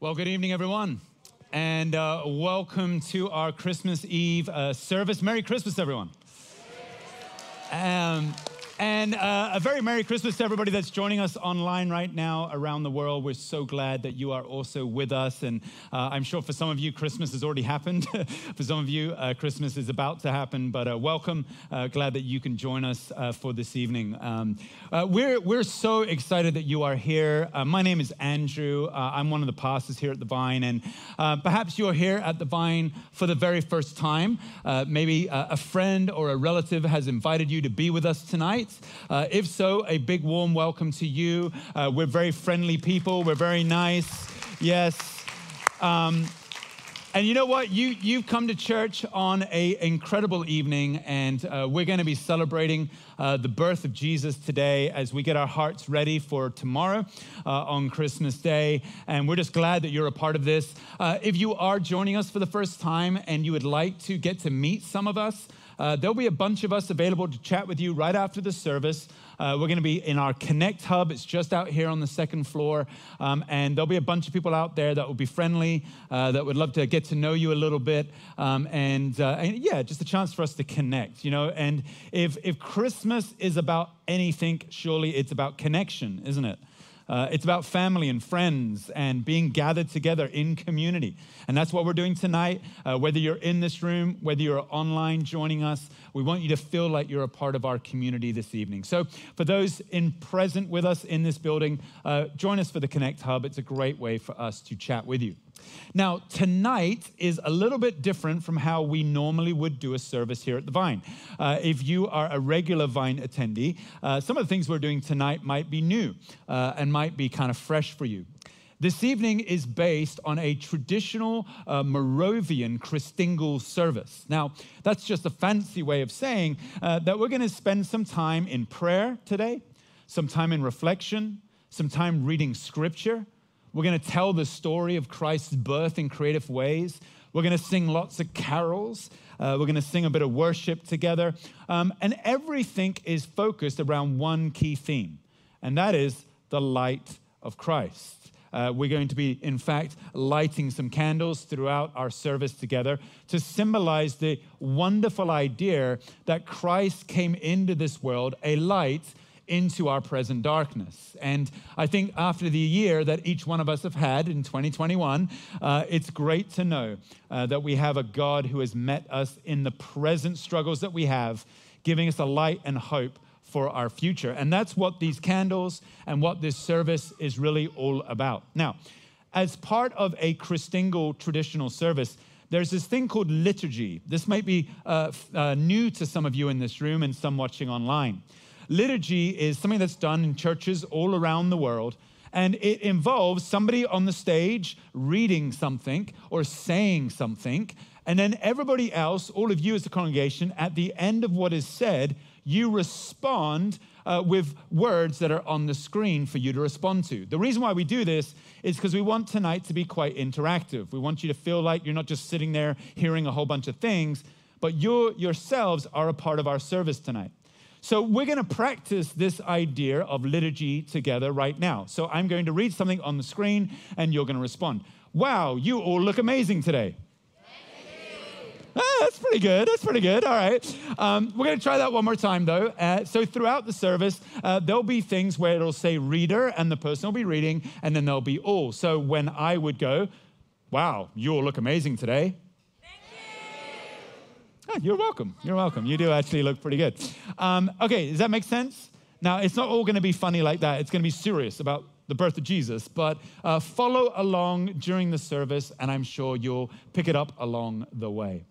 Well, good evening, everyone, and uh, welcome to our Christmas Eve uh, service. Merry Christmas, everyone. Um, and uh, a very Merry Christmas to everybody that's joining us online right now around the world. We're so glad that you are also with us. And uh, I'm sure for some of you, Christmas has already happened. for some of you, uh, Christmas is about to happen. But uh, welcome. Uh, glad that you can join us uh, for this evening. Um, we're, we're so excited that you are here. my name is Andrew. I'm one of the pastors here at the Vine. And perhaps you are here at the Vine for the very first time. maybe a friend or a relative has invited you to be with us tonight. Uh, if so, a big warm welcome to you. Uh, we're very friendly people, we're very nice. Yes. Um, and you know what? You, you've come to church on an incredible evening, and uh, we're going to be celebrating uh, the birth of Jesus today as we get our hearts ready for tomorrow uh, on Christmas Day. And we're just glad that you're a part of this. Uh, if you are joining us for the first time and you would like to get to meet some of us, uh, there'll be a bunch of us available to chat with you right after the service. Uh, we're going to be in our Connect Hub. It's just out here on the second floor. Um, and there'll be a bunch of people out there that will be friendly, uh, that would love to get to know you a little bit. Um, and, uh, and, yeah, just a chance for us to connect, you know. And if, if Christmas is about anything, surely it's about connection, isn't it? Uh, it's about family and friends and being gathered together in community. And that's what we're doing tonight. Uh, whether you're in this room, whether you're online joining us, we want you to feel like you're a part of our community this evening. So, for those in present with us in this building, uh, join us for the Connect Hub. It's a great way for us to chat with you. Now, tonight is a little bit different from how we normally would do a service here at the Vine. Uh, if you are a regular Vine attendee, uh, some of the things we're doing tonight might be new uh, and might be kind of fresh for you. This evening is based on a traditional uh, Moravian Christingle service. Now, that's just a fancy way of saying uh, that we're going to spend some time in prayer today, some time in reflection, some time reading scripture, we're going to tell the story of Christ's birth in creative ways. We're going to sing lots of carols. Uh, we're going to sing a bit of worship together. Um, and everything is focused around one key theme, and that is the light of Christ. Uh, we're going to be, in fact, lighting some candles throughout our service together to symbolize the wonderful idea that Christ came into this world a light into our present darkness. And I think after the year that each one of us have had in 2021, uh, it's great to know uh, that we have a God who has met us in the present struggles that we have, giving us a light and hope for our future. And that's what these candles and what this service is really all about. Now, as part of a Christingle traditional service, there's this thing called liturgy. This might be uh, uh, new to some of you in this room and some watching online. Liturgy is something that's done in churches all around the world, and it involves somebody on the stage reading something or saying something, and then everybody else, all of you as the congregation, at the end of what is said, you respond uh, with words that are on the screen for you to respond to. The reason why we do this is because we want tonight to be quite interactive. We want you to feel like you're not just sitting there hearing a whole bunch of things, but you yourselves are a part of our service tonight. So, we're going to practice this idea of liturgy together right now. So, I'm going to read something on the screen and you're going to respond. Wow, you all look amazing today. Ah, that's pretty good. That's pretty good. All right. Um, we're going to try that one more time, though. Uh, so, throughout the service, uh, there'll be things where it'll say reader, and the person will be reading, and then there'll be all. So, when I would go, wow, you all look amazing today, Oh, you're welcome. You're welcome. You do actually look pretty good. Um, okay, does that make sense? Now, it's not all going to be funny like that. It's going to be serious about the birth of Jesus, but uh, follow along during the service, and I'm sure you'll pick it up along the way.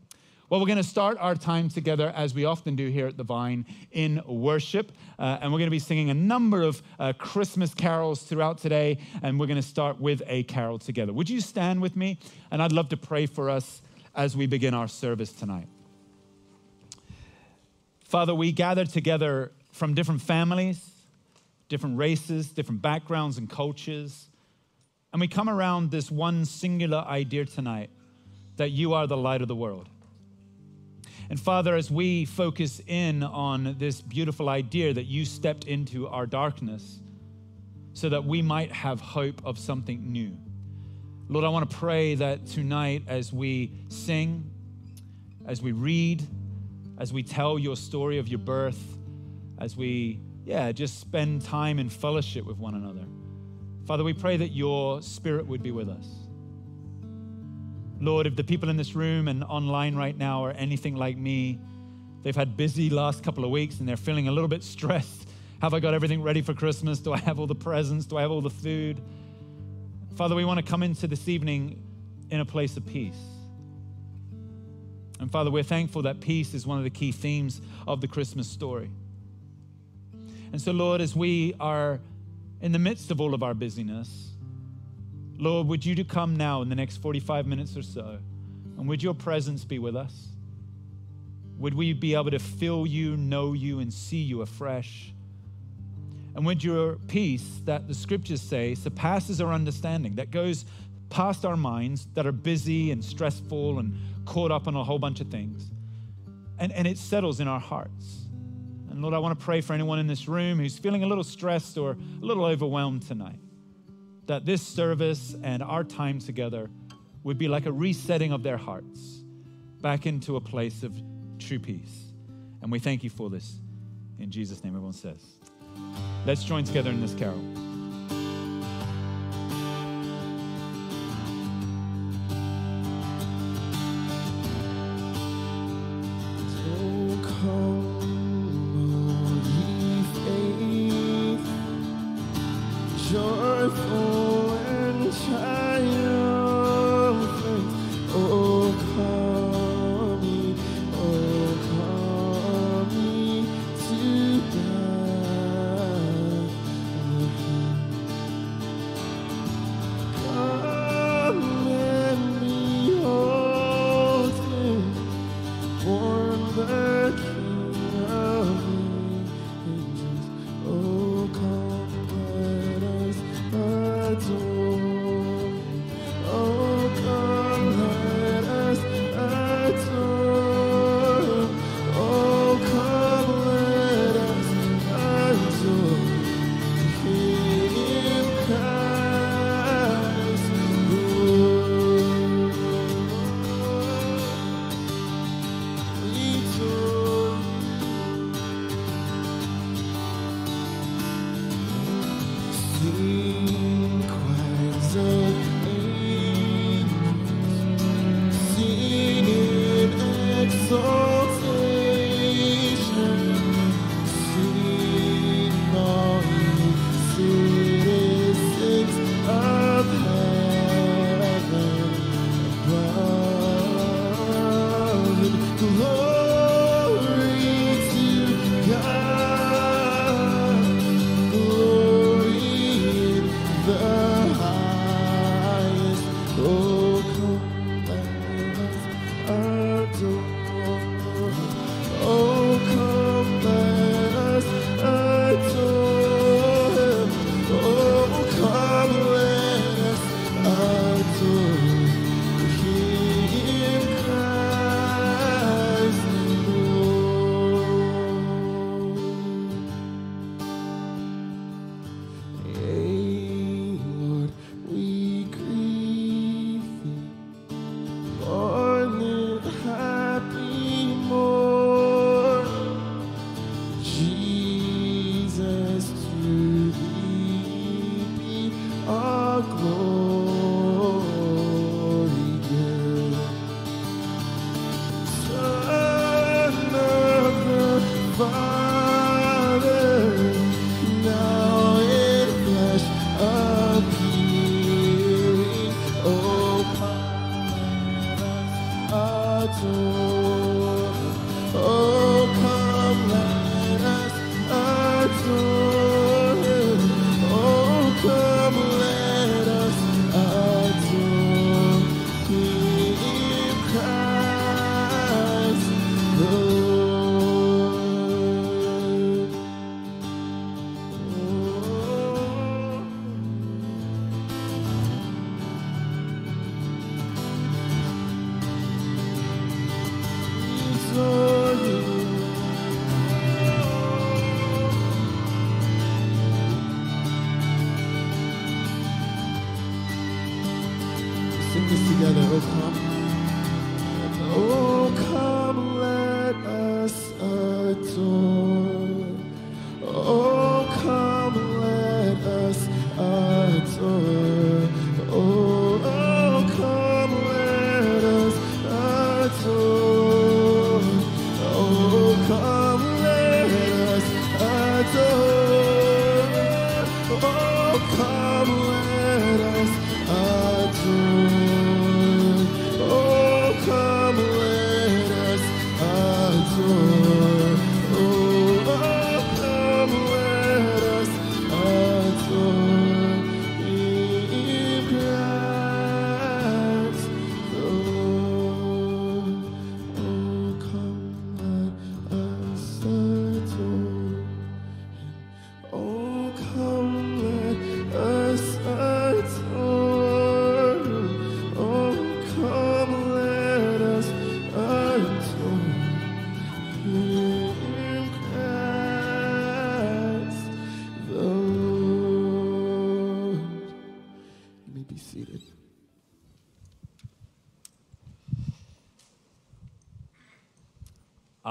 Well, we're going to start our time together, as we often do here at the Vine, in worship. Uh, and we're going to be singing a number of uh, Christmas carols throughout today. And we're going to start with a carol together. Would you stand with me? And I'd love to pray for us as we begin our service tonight. Father, we gather together from different families, different races, different backgrounds and cultures, and we come around this one singular idea tonight that you are the light of the world. And Father, as we focus in on this beautiful idea that you stepped into our darkness so that we might have hope of something new, Lord, I want to pray that tonight as we sing, as we read, as we tell your story of your birth, as we, yeah, just spend time in fellowship with one another. Father, we pray that your spirit would be with us. Lord, if the people in this room and online right now are anything like me, they've had busy last couple of weeks and they're feeling a little bit stressed. Have I got everything ready for Christmas? Do I have all the presents? Do I have all the food? Father, we want to come into this evening in a place of peace. And Father, we're thankful that peace is one of the key themes of the Christmas story. And so, Lord, as we are in the midst of all of our busyness, Lord, would you to come now in the next 45 minutes or so, and would your presence be with us? Would we be able to feel you, know you, and see you afresh? And would your peace that the scriptures say surpasses our understanding, that goes past our minds, that are busy and stressful and caught up on a whole bunch of things, and, and it settles in our hearts. And Lord, I want to pray for anyone in this room who's feeling a little stressed or a little overwhelmed tonight, that this service and our time together would be like a resetting of their hearts back into a place of true peace. And we thank you for this. In Jesus' name, everyone says. Let's join together in this carol.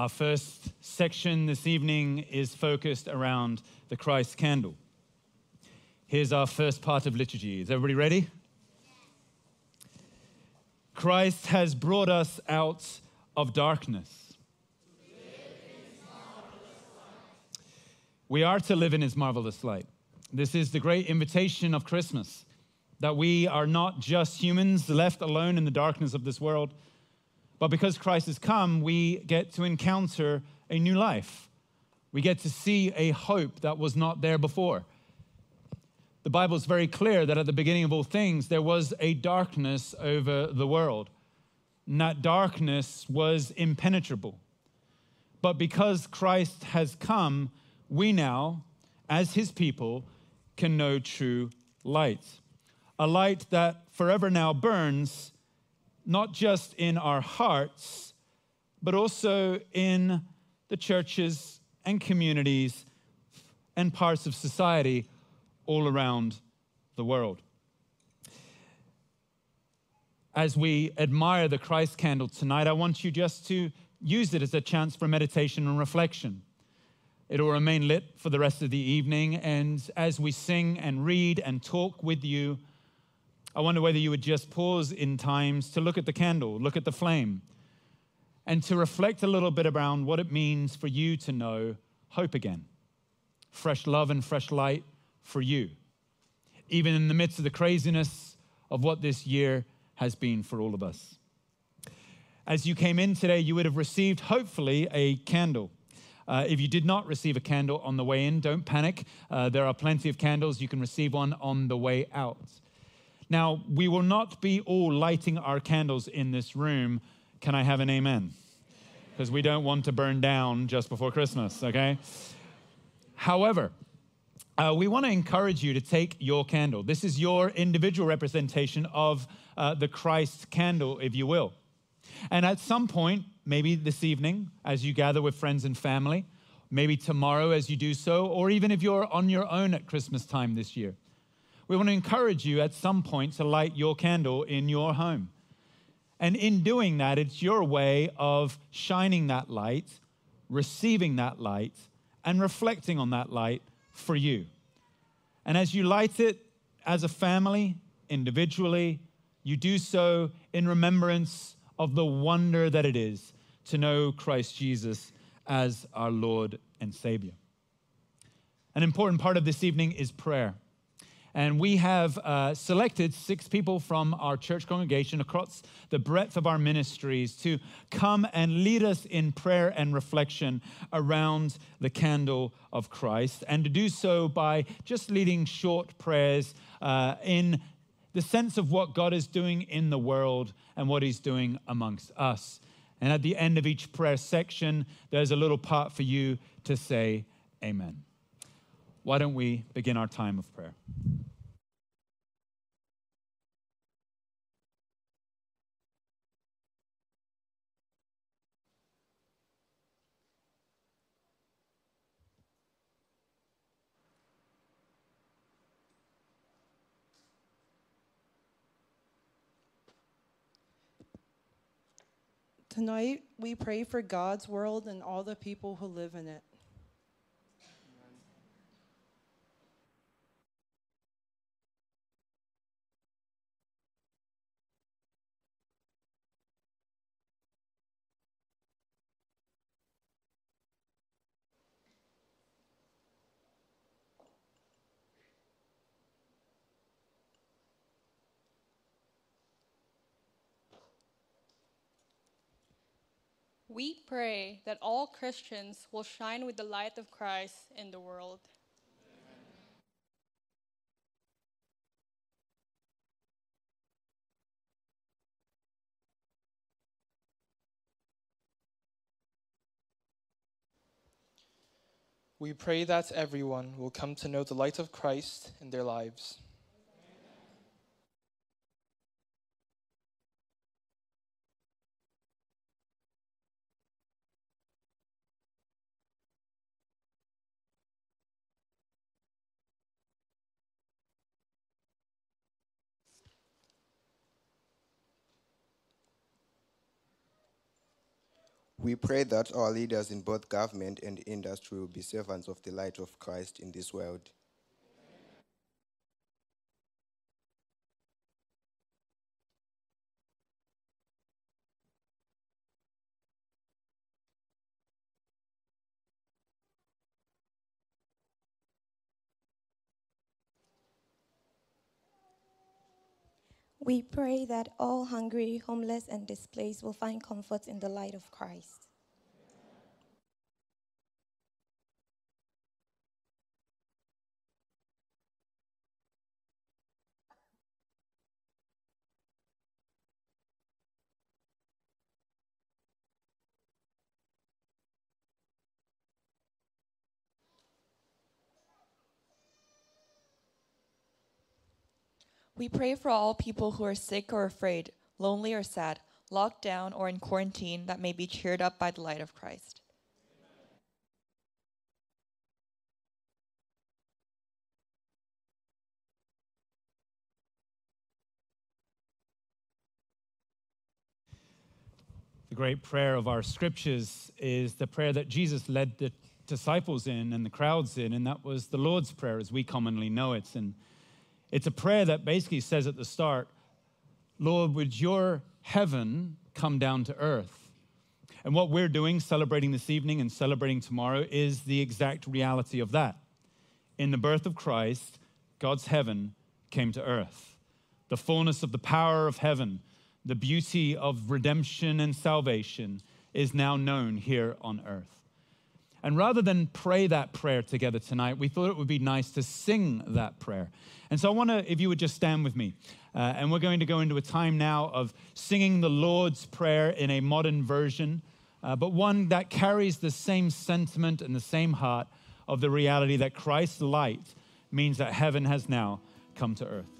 Our first section this evening is focused around the Christ candle. Here's our first part of liturgy. Is everybody ready? Christ has brought us out of darkness. We are to live in his marvelous light. This is the great invitation of Christmas that we are not just humans left alone in the darkness of this world, but because Christ has come, we get to encounter a new life. We get to see a hope that was not there before. The Bible is very clear that at the beginning of all things, there was a darkness over the world. And that darkness was impenetrable. But because Christ has come, we now, as his people, can know true light. A light that forever now burns, not just in our hearts, but also in the churches and communities and parts of society all around the world. As we admire the Christ candle tonight, I want you just to use it as a chance for meditation and reflection. It will remain lit for the rest of the evening, and as we sing and read and talk with you, I wonder whether you would just pause in times to look at the candle, look at the flame, and to reflect a little bit around what it means for you to know hope again. Fresh love and fresh light for you, even in the midst of the craziness of what this year has been for all of us. As you came in today, you would have received, hopefully, a candle. Uh, if you did not receive a candle on the way in, don't panic. Uh, there are plenty of candles. You can receive one on the way out. Now, we will not be all lighting our candles in this room. Can I have an amen? Because we don't want to burn down just before Christmas, okay? However, uh, we want to encourage you to take your candle. This is your individual representation of uh, the Christ candle, if you will. And at some point, maybe this evening, as you gather with friends and family, maybe tomorrow as you do so, or even if you're on your own at Christmas time this year, we want to encourage you at some point to light your candle in your home. And in doing that, it's your way of shining that light, receiving that light, and reflecting on that light for you. And as you light it as a family, individually, you do so in remembrance of the wonder that it is to know Christ Jesus as our Lord and Savior. An important part of this evening is prayer. And we have uh, selected six people from our church congregation across the breadth of our ministries to come and lead us in prayer and reflection around the candle of Christ, and to do so by just leading short prayers uh, in the sense of what God is doing in the world and what He's doing amongst us. And at the end of each prayer section, there's a little part for you to say, Amen. Why don't we begin our time of prayer? Tonight, we pray for God's world and all the people who live in it. We pray that all Christians will shine with the light of Christ in the world. We pray that everyone will come to know the light of Christ in their lives. We pray that our leaders in both government and industry will be servants of the light of Christ in this world. We pray that all hungry, homeless, and displaced will find comfort in the light of Christ. We pray for all people who are sick or afraid, lonely or sad, locked down or in quarantine that may be cheered up by the light of Christ. The great prayer of our scriptures is the prayer that Jesus led the disciples in and the crowds in, and that was the Lord's Prayer as we commonly know it. And it's a prayer that basically says at the start, Lord, would your heaven come down to earth? And what we're doing, celebrating this evening and celebrating tomorrow, is the exact reality of that. In the birth of Christ, God's heaven came to earth. The fullness of the power of heaven, the beauty of redemption and salvation is now known here on earth. And rather than pray that prayer together tonight, we thought it would be nice to sing that prayer. And so I want to, if you would just stand with me, uh, and we're going to go into a time now of singing the Lord's Prayer in a modern version, uh, but one that carries the same sentiment and the same heart of the reality that Christ's light means that heaven has now come to earth.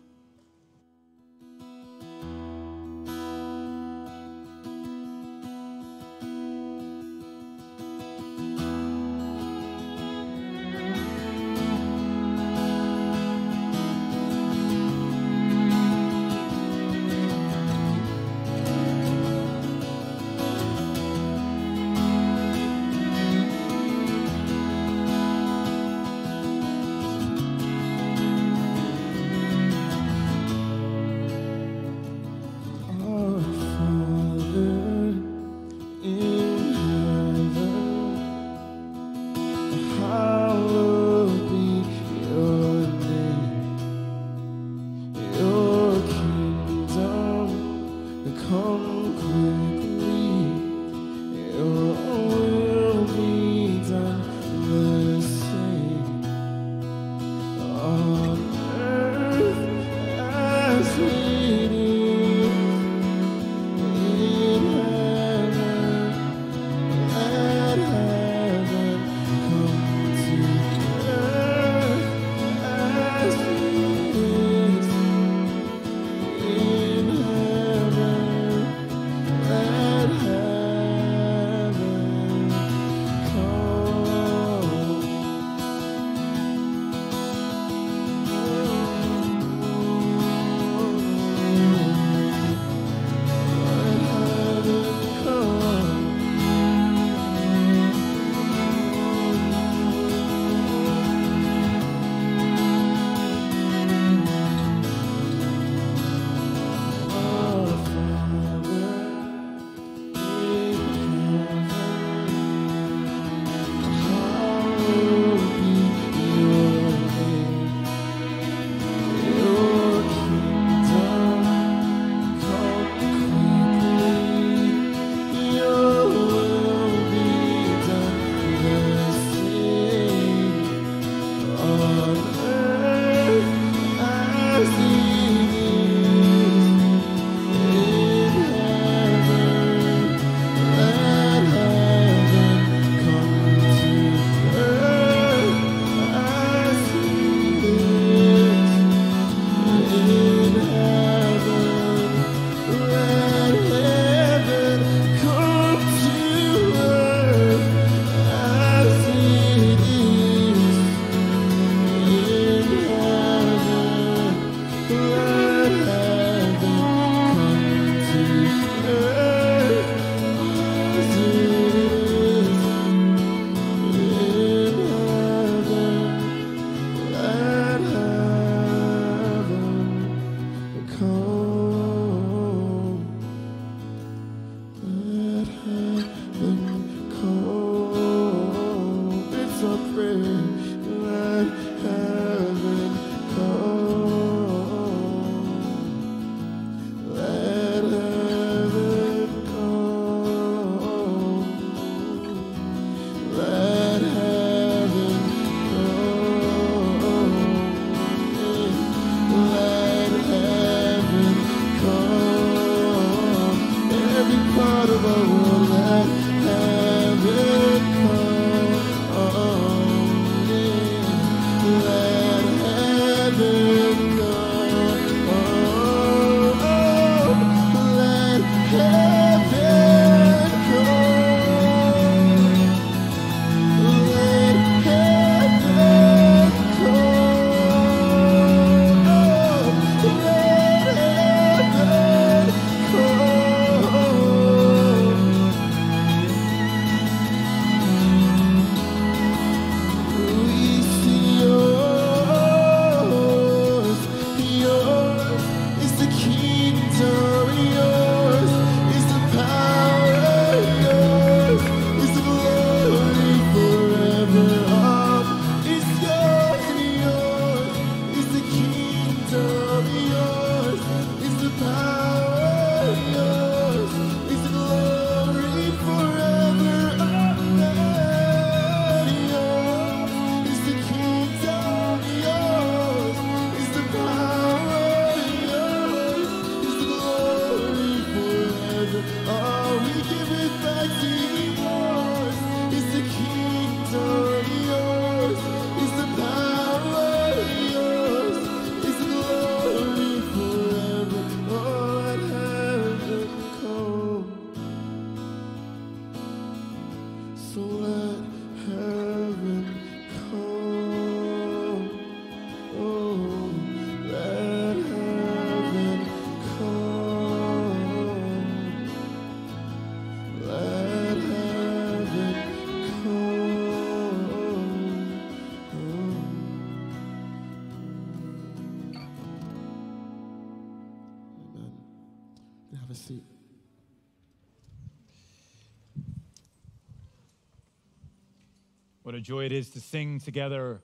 A joy it is to sing together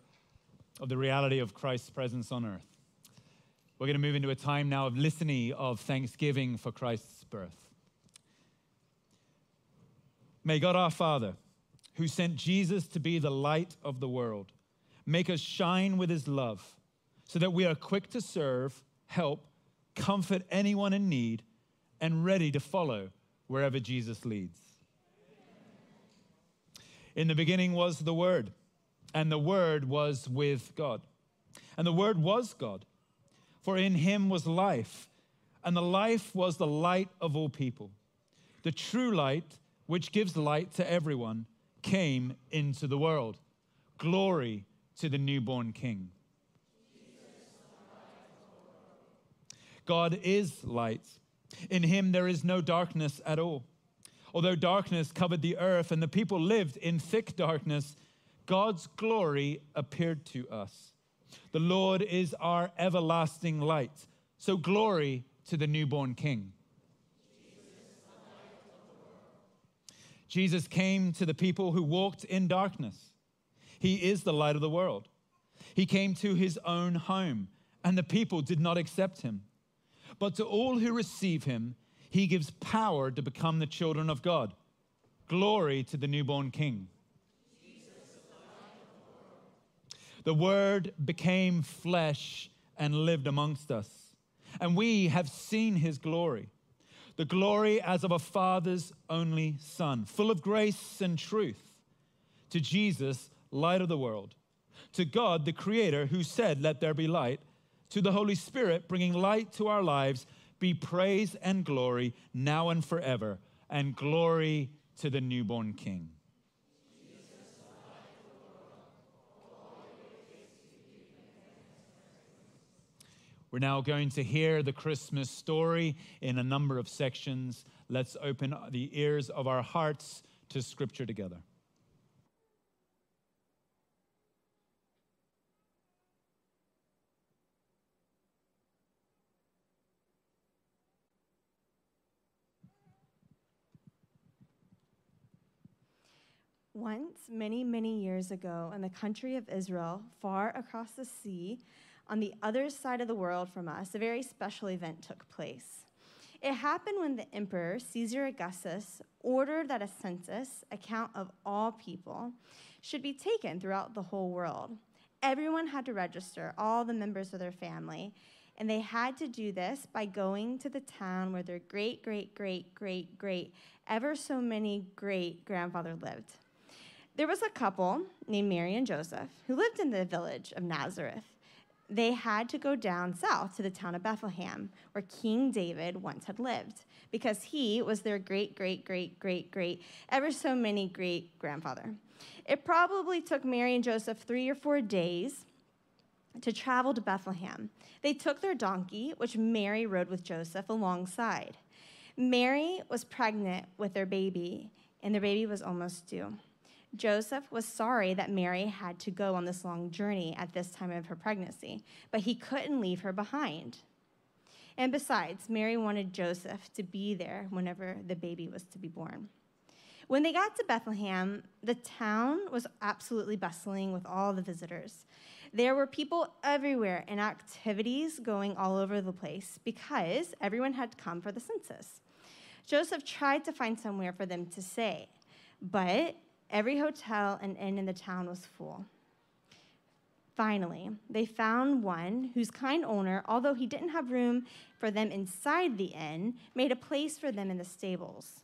of the reality of Christ's presence on earth. We're going to move into a time now of listening, of thanksgiving for Christ's birth. May God our Father, who sent Jesus to be the light of the world, make us shine with his love so that we are quick to serve, help, comfort anyone in need, and ready to follow wherever Jesus leads. In the beginning was the Word, and the Word was with God. And the Word was God. For in him was life, and the life was the light of all people. The true light, which gives light to everyone, came into the world. Glory to the newborn King. God is light. In him there is no darkness at all. Although darkness covered the earth and the people lived in thick darkness, God's glory appeared to us. The Lord is our everlasting light. So glory to the newborn King. Jesus came to the people who walked in darkness. He is the light of the world. He came to his own home, and the people did not accept him. But to all who receive him, he gives power to become the children of God. Glory to the newborn King. The Word became flesh and lived amongst us, and we have seen his glory. The glory as of a father's only son, full of grace and truth. To Jesus, light of the world. To God, the Creator, who said, Let there be light. To the Holy Spirit, bringing light to our lives, be praise and glory now and forever, and glory to the newborn King. We're now going to hear the Christmas story in a number of sections. Let's open the ears of our hearts to Scripture together. Once, many, many years ago, in the country of Israel, far across the sea, on the other side of the world from us, a very special event took place. It happened when the emperor, Caesar Augustus, ordered that a census account of all people should be taken throughout the whole world. Everyone had to register, all the members of their family, and they had to do this by going to the town where their great, great, great, great, great, ever so many great grandfather lived. There was a couple named Mary and Joseph who lived in the village of Nazareth. They had to go down south to the town of Bethlehem, where King David once had lived, because he was their great, great, great, great, great, ever so many great grandfather. It probably took Mary and Joseph three or four days to travel to Bethlehem. They took their donkey, which Mary rode with Joseph alongside. Mary was pregnant with their baby, and their baby was almost due. Joseph was sorry that Mary had to go on this long journey at this time of her pregnancy, but he couldn't leave her behind. And besides, Mary wanted Joseph to be there whenever the baby was to be born. When they got to Bethlehem, the town was absolutely bustling with all the visitors. There were people everywhere and activities going all over the place because everyone had come for the census. Joseph tried to find somewhere for them to stay, but Every hotel and inn in the town was full. Finally, they found one whose kind owner, although he didn't have room for them inside the inn, made a place for them in the stables.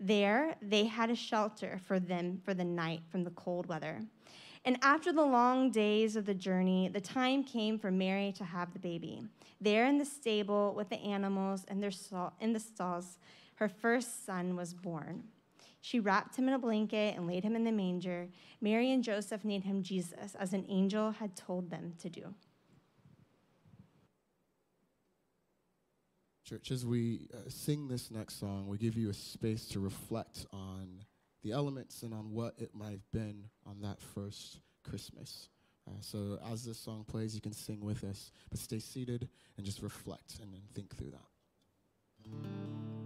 There, they had a shelter for them for the night from the cold weather. And after the long days of the journey, the time came for Mary to have the baby. There in the stable with the animals and their in the stalls, her first son was born. She wrapped him in a blanket and laid him in the manger. Mary and Joseph named him Jesus, as an angel had told them to do. Church, as we uh, sing this next song, we give you a space to reflect on the elements and on what it might have been on that first Christmas. Uh, so, as this song plays, you can sing with us, but stay seated and just reflect and, and think through that.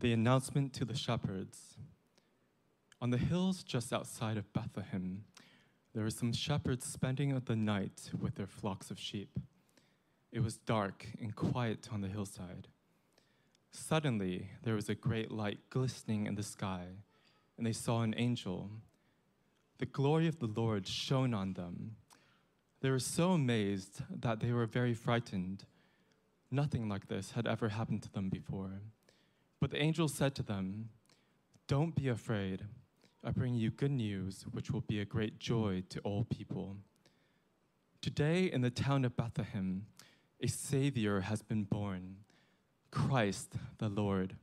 The announcement to the shepherds. On the hills just outside of Bethlehem, there were some shepherds spending the night with their flocks of sheep. It was dark and quiet on the hillside. Suddenly, there was a great light glistening in the sky, and they saw an angel. The glory of the Lord shone on them. They were so amazed that they were very frightened. Nothing like this had ever happened to them before. But the angel said to them, Don't be afraid. I bring you good news, which will be a great joy to all people. Today, in the town of Bethlehem, a Savior has been born, Christ the Lord.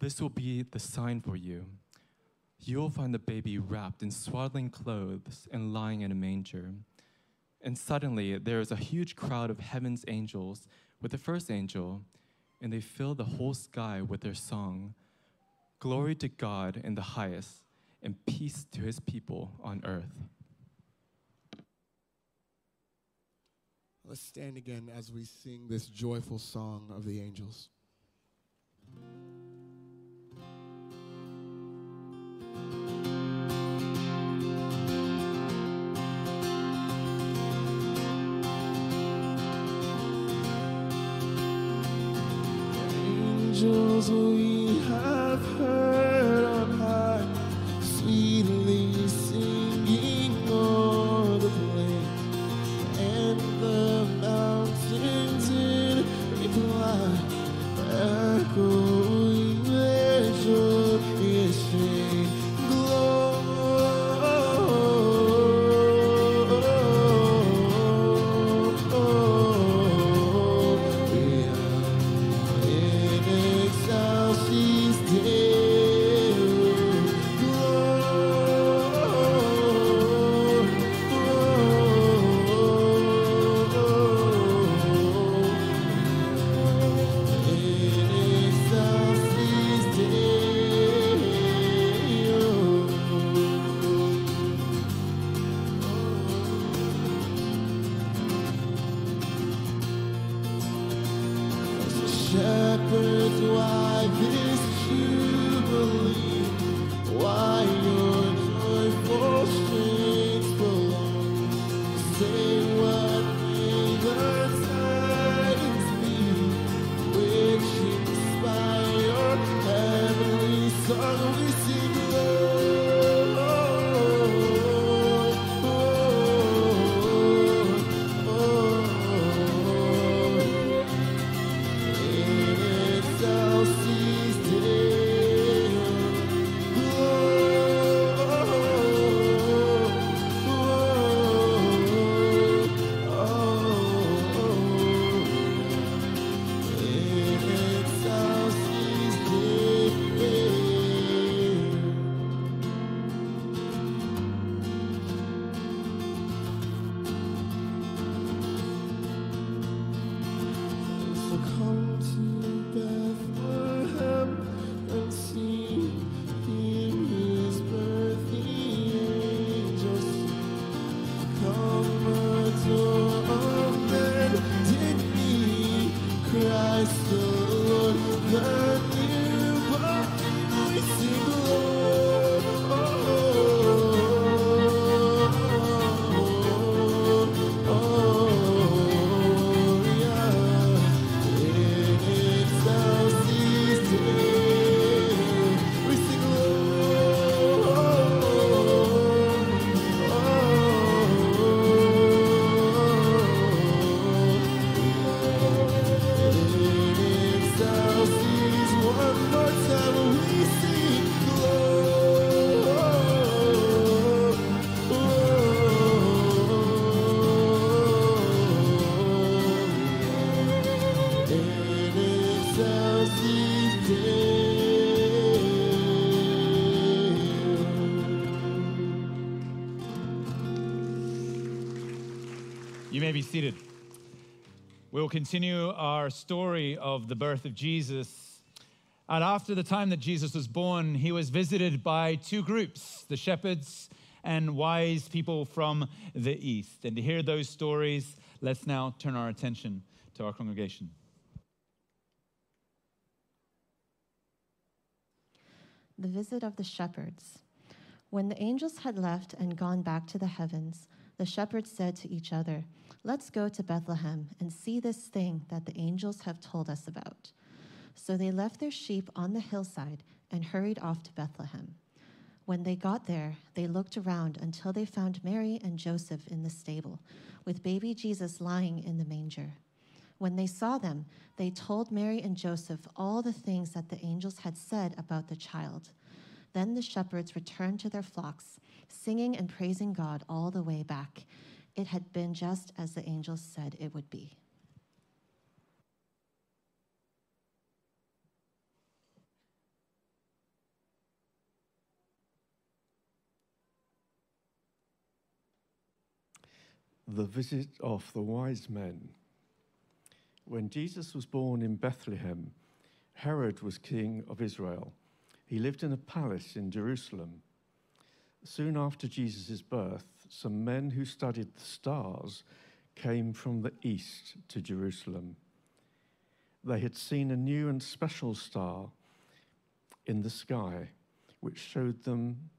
This will be the sign for you. You will find the baby wrapped in swaddling clothes and lying in a manger. And suddenly, there is a huge crowd of heaven's angels with the first angel, and they fill the whole sky with their song Glory to God in the highest, and peace to his people on earth. Let's stand again as we sing this joyful song of the angels. Angels we have heard seated. We'll continue our story of the birth of Jesus. And after the time that Jesus was born, he was visited by two groups the shepherds and wise people from the east. And to hear those stories, let's now turn our attention to our congregation. The visit of the shepherds. When the angels had left and gone back to the heavens, the shepherds said to each other, Let's go to Bethlehem and see this thing that the angels have told us about. So they left their sheep on the hillside and hurried off to Bethlehem. When they got there, they looked around until they found Mary and Joseph in the stable, with baby Jesus lying in the manger. When they saw them, they told Mary and Joseph all the things that the angels had said about the child. Then the shepherds returned to their flocks, singing and praising God all the way back. It had been just as the angels said it would be. The visit of the wise men. When Jesus was born in Bethlehem, Herod was king of Israel. He lived in a palace in Jerusalem. Soon after Jesus' birth, some men who studied the stars came from the east to Jerusalem. They had seen a new and special star in the sky, which showed them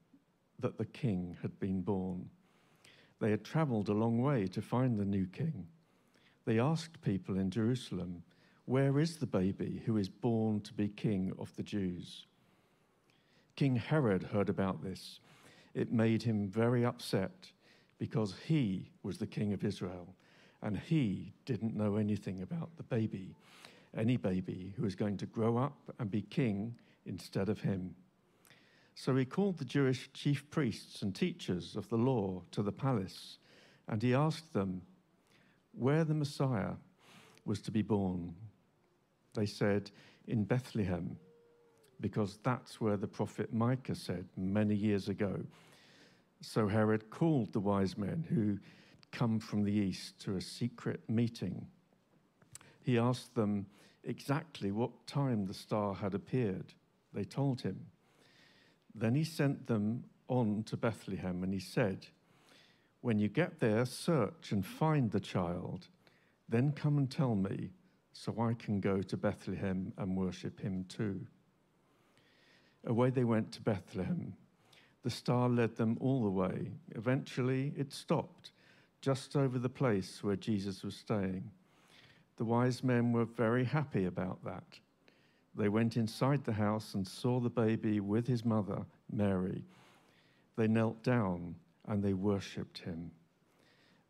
that the king had been born. They had traveled a long way to find the new king. They asked people in Jerusalem, Where is the baby who is born to be king of the Jews? King Herod heard about this. It made him very upset because he was the king of Israel and he didn't know anything about the baby, any baby who was going to grow up and be king instead of him. So he called the Jewish chief priests and teachers of the law to the palace, and he asked them where the Messiah was to be born. They said, In Bethlehem, because that's where the prophet Micah said many years ago. So Herod called the wise men who come from the east to a secret meeting. He asked them exactly what time the star had appeared. They told him. Then he sent them on to Bethlehem and he said, When you get there, search and find the child. Then come and tell me so I can go to Bethlehem and worship him too. Away they went to Bethlehem. The star led them all the way. Eventually, it stopped just over the place where Jesus was staying. The wise men were very happy about that. They went inside the house and saw the baby with his mother, Mary. They knelt down and they worshipped him.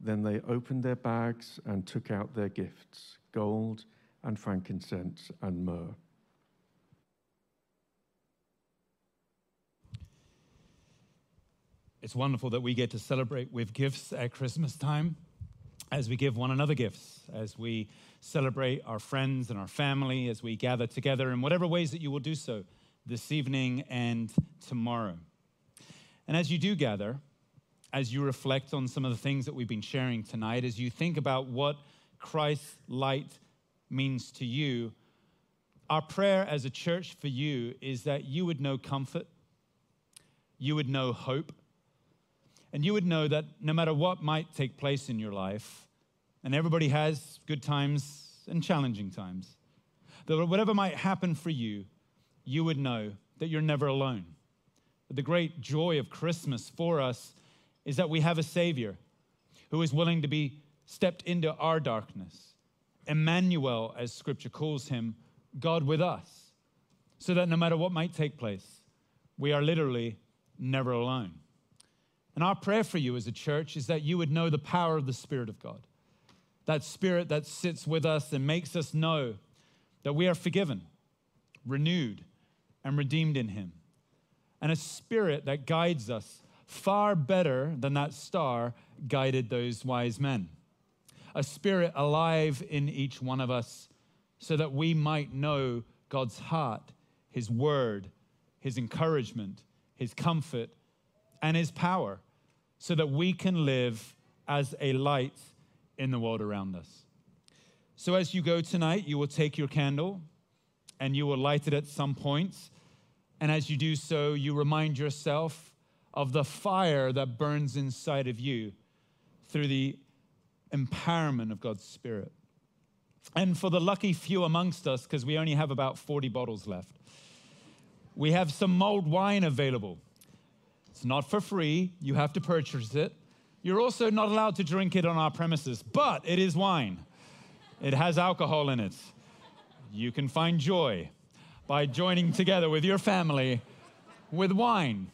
Then they opened their bags and took out their gifts gold and frankincense and myrrh. It's wonderful that we get to celebrate with gifts at Christmas time as we give one another gifts, as we celebrate our friends and our family, as we gather together in whatever ways that you will do so this evening and tomorrow. And as you do gather, as you reflect on some of the things that we've been sharing tonight, as you think about what Christ's light means to you, our prayer as a church for you is that you would know comfort, you would know hope, and you would know that no matter what might take place in your life, and everybody has good times and challenging times, that whatever might happen for you, you would know that you're never alone. The great joy of Christmas for us is that we have a Savior who is willing to be stepped into our darkness. Emmanuel, as Scripture calls him, God with us, so that no matter what might take place, we are literally never alone. And our prayer for you as a church is that you would know the power of the Spirit of God. That Spirit that sits with us and makes us know that we are forgiven, renewed, and redeemed in Him. And a Spirit that guides us far better than that star guided those wise men. A Spirit alive in each one of us so that we might know God's heart, His word, His encouragement, His comfort, and His power so that we can live as a light in the world around us. So, as you go tonight, you will take your candle and you will light it at some point. And as you do so, you remind yourself of the fire that burns inside of you through the empowerment of God's Spirit. And for the lucky few amongst us, because we only have about 40 bottles left, we have some mulled wine available. It's not for free, you have to purchase it. You're also not allowed to drink it on our premises, but it is wine. It has alcohol in it. You can find joy by joining together with your family with wine.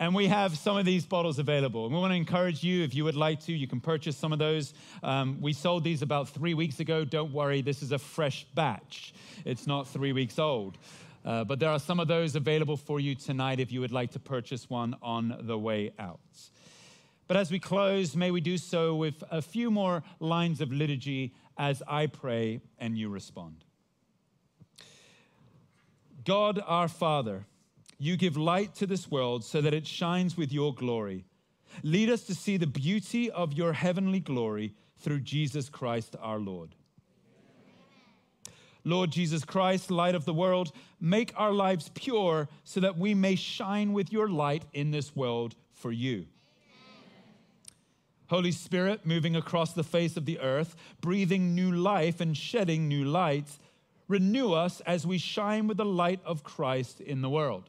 And we have some of these bottles available. And we want to encourage you, if you would like to, you can purchase some of those. Um, we sold these about three weeks ago. Don't worry, this is a fresh batch, it's not three weeks old. Uh, but there are some of those available for you tonight if you would like to purchase one on the way out. But as we close, may we do so with a few more lines of liturgy as I pray and you respond. God our Father, you give light to this world so that it shines with your glory. Lead us to see the beauty of your heavenly glory through Jesus Christ our Lord. Lord Jesus Christ, light of the world, make our lives pure so that we may shine with your light in this world for you. Holy Spirit, moving across the face of the earth, breathing new life and shedding new light, renew us as we shine with the light of Christ in the world.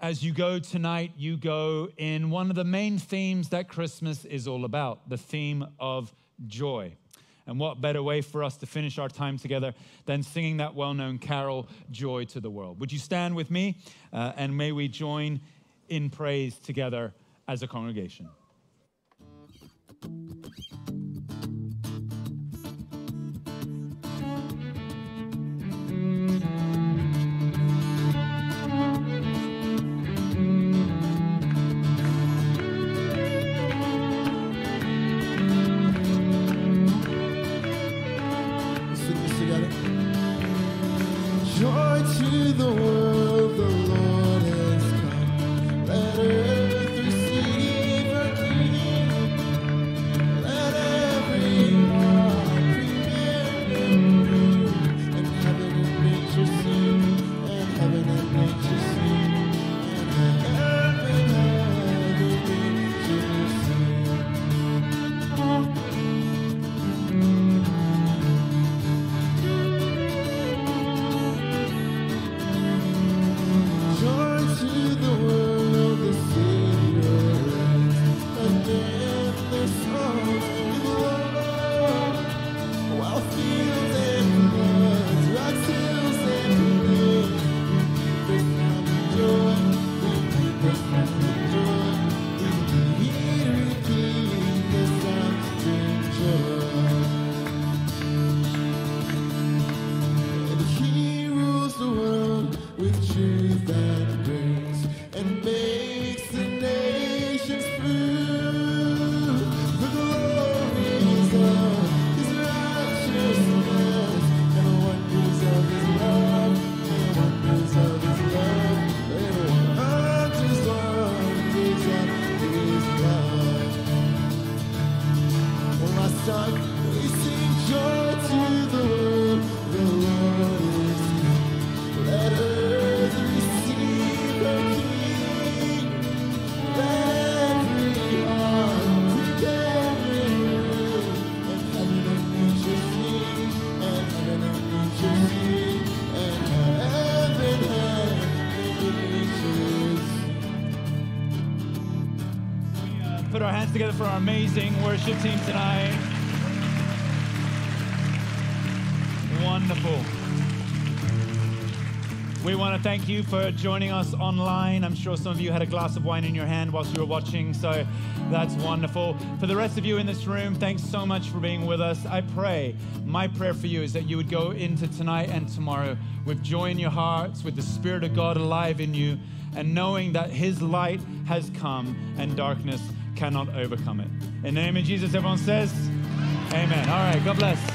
As you go tonight, you go in one of the main themes that Christmas is all about the theme of joy. And what better way for us to finish our time together than singing that well known carol, Joy to the World? Would you stand with me uh, and may we join in praise together as a congregation? Together for our amazing worship team tonight. Wonderful. We want to thank you for joining us online. I'm sure some of you had a glass of wine in your hand whilst you were watching, so that's wonderful. For the rest of you in this room, thanks so much for being with us. I pray, my prayer for you is that you would go into tonight and tomorrow with joy in your hearts, with the Spirit of God alive in you, and knowing that His light has come and darkness cannot overcome it. In the name of Jesus, everyone says, Amen. All right, God bless.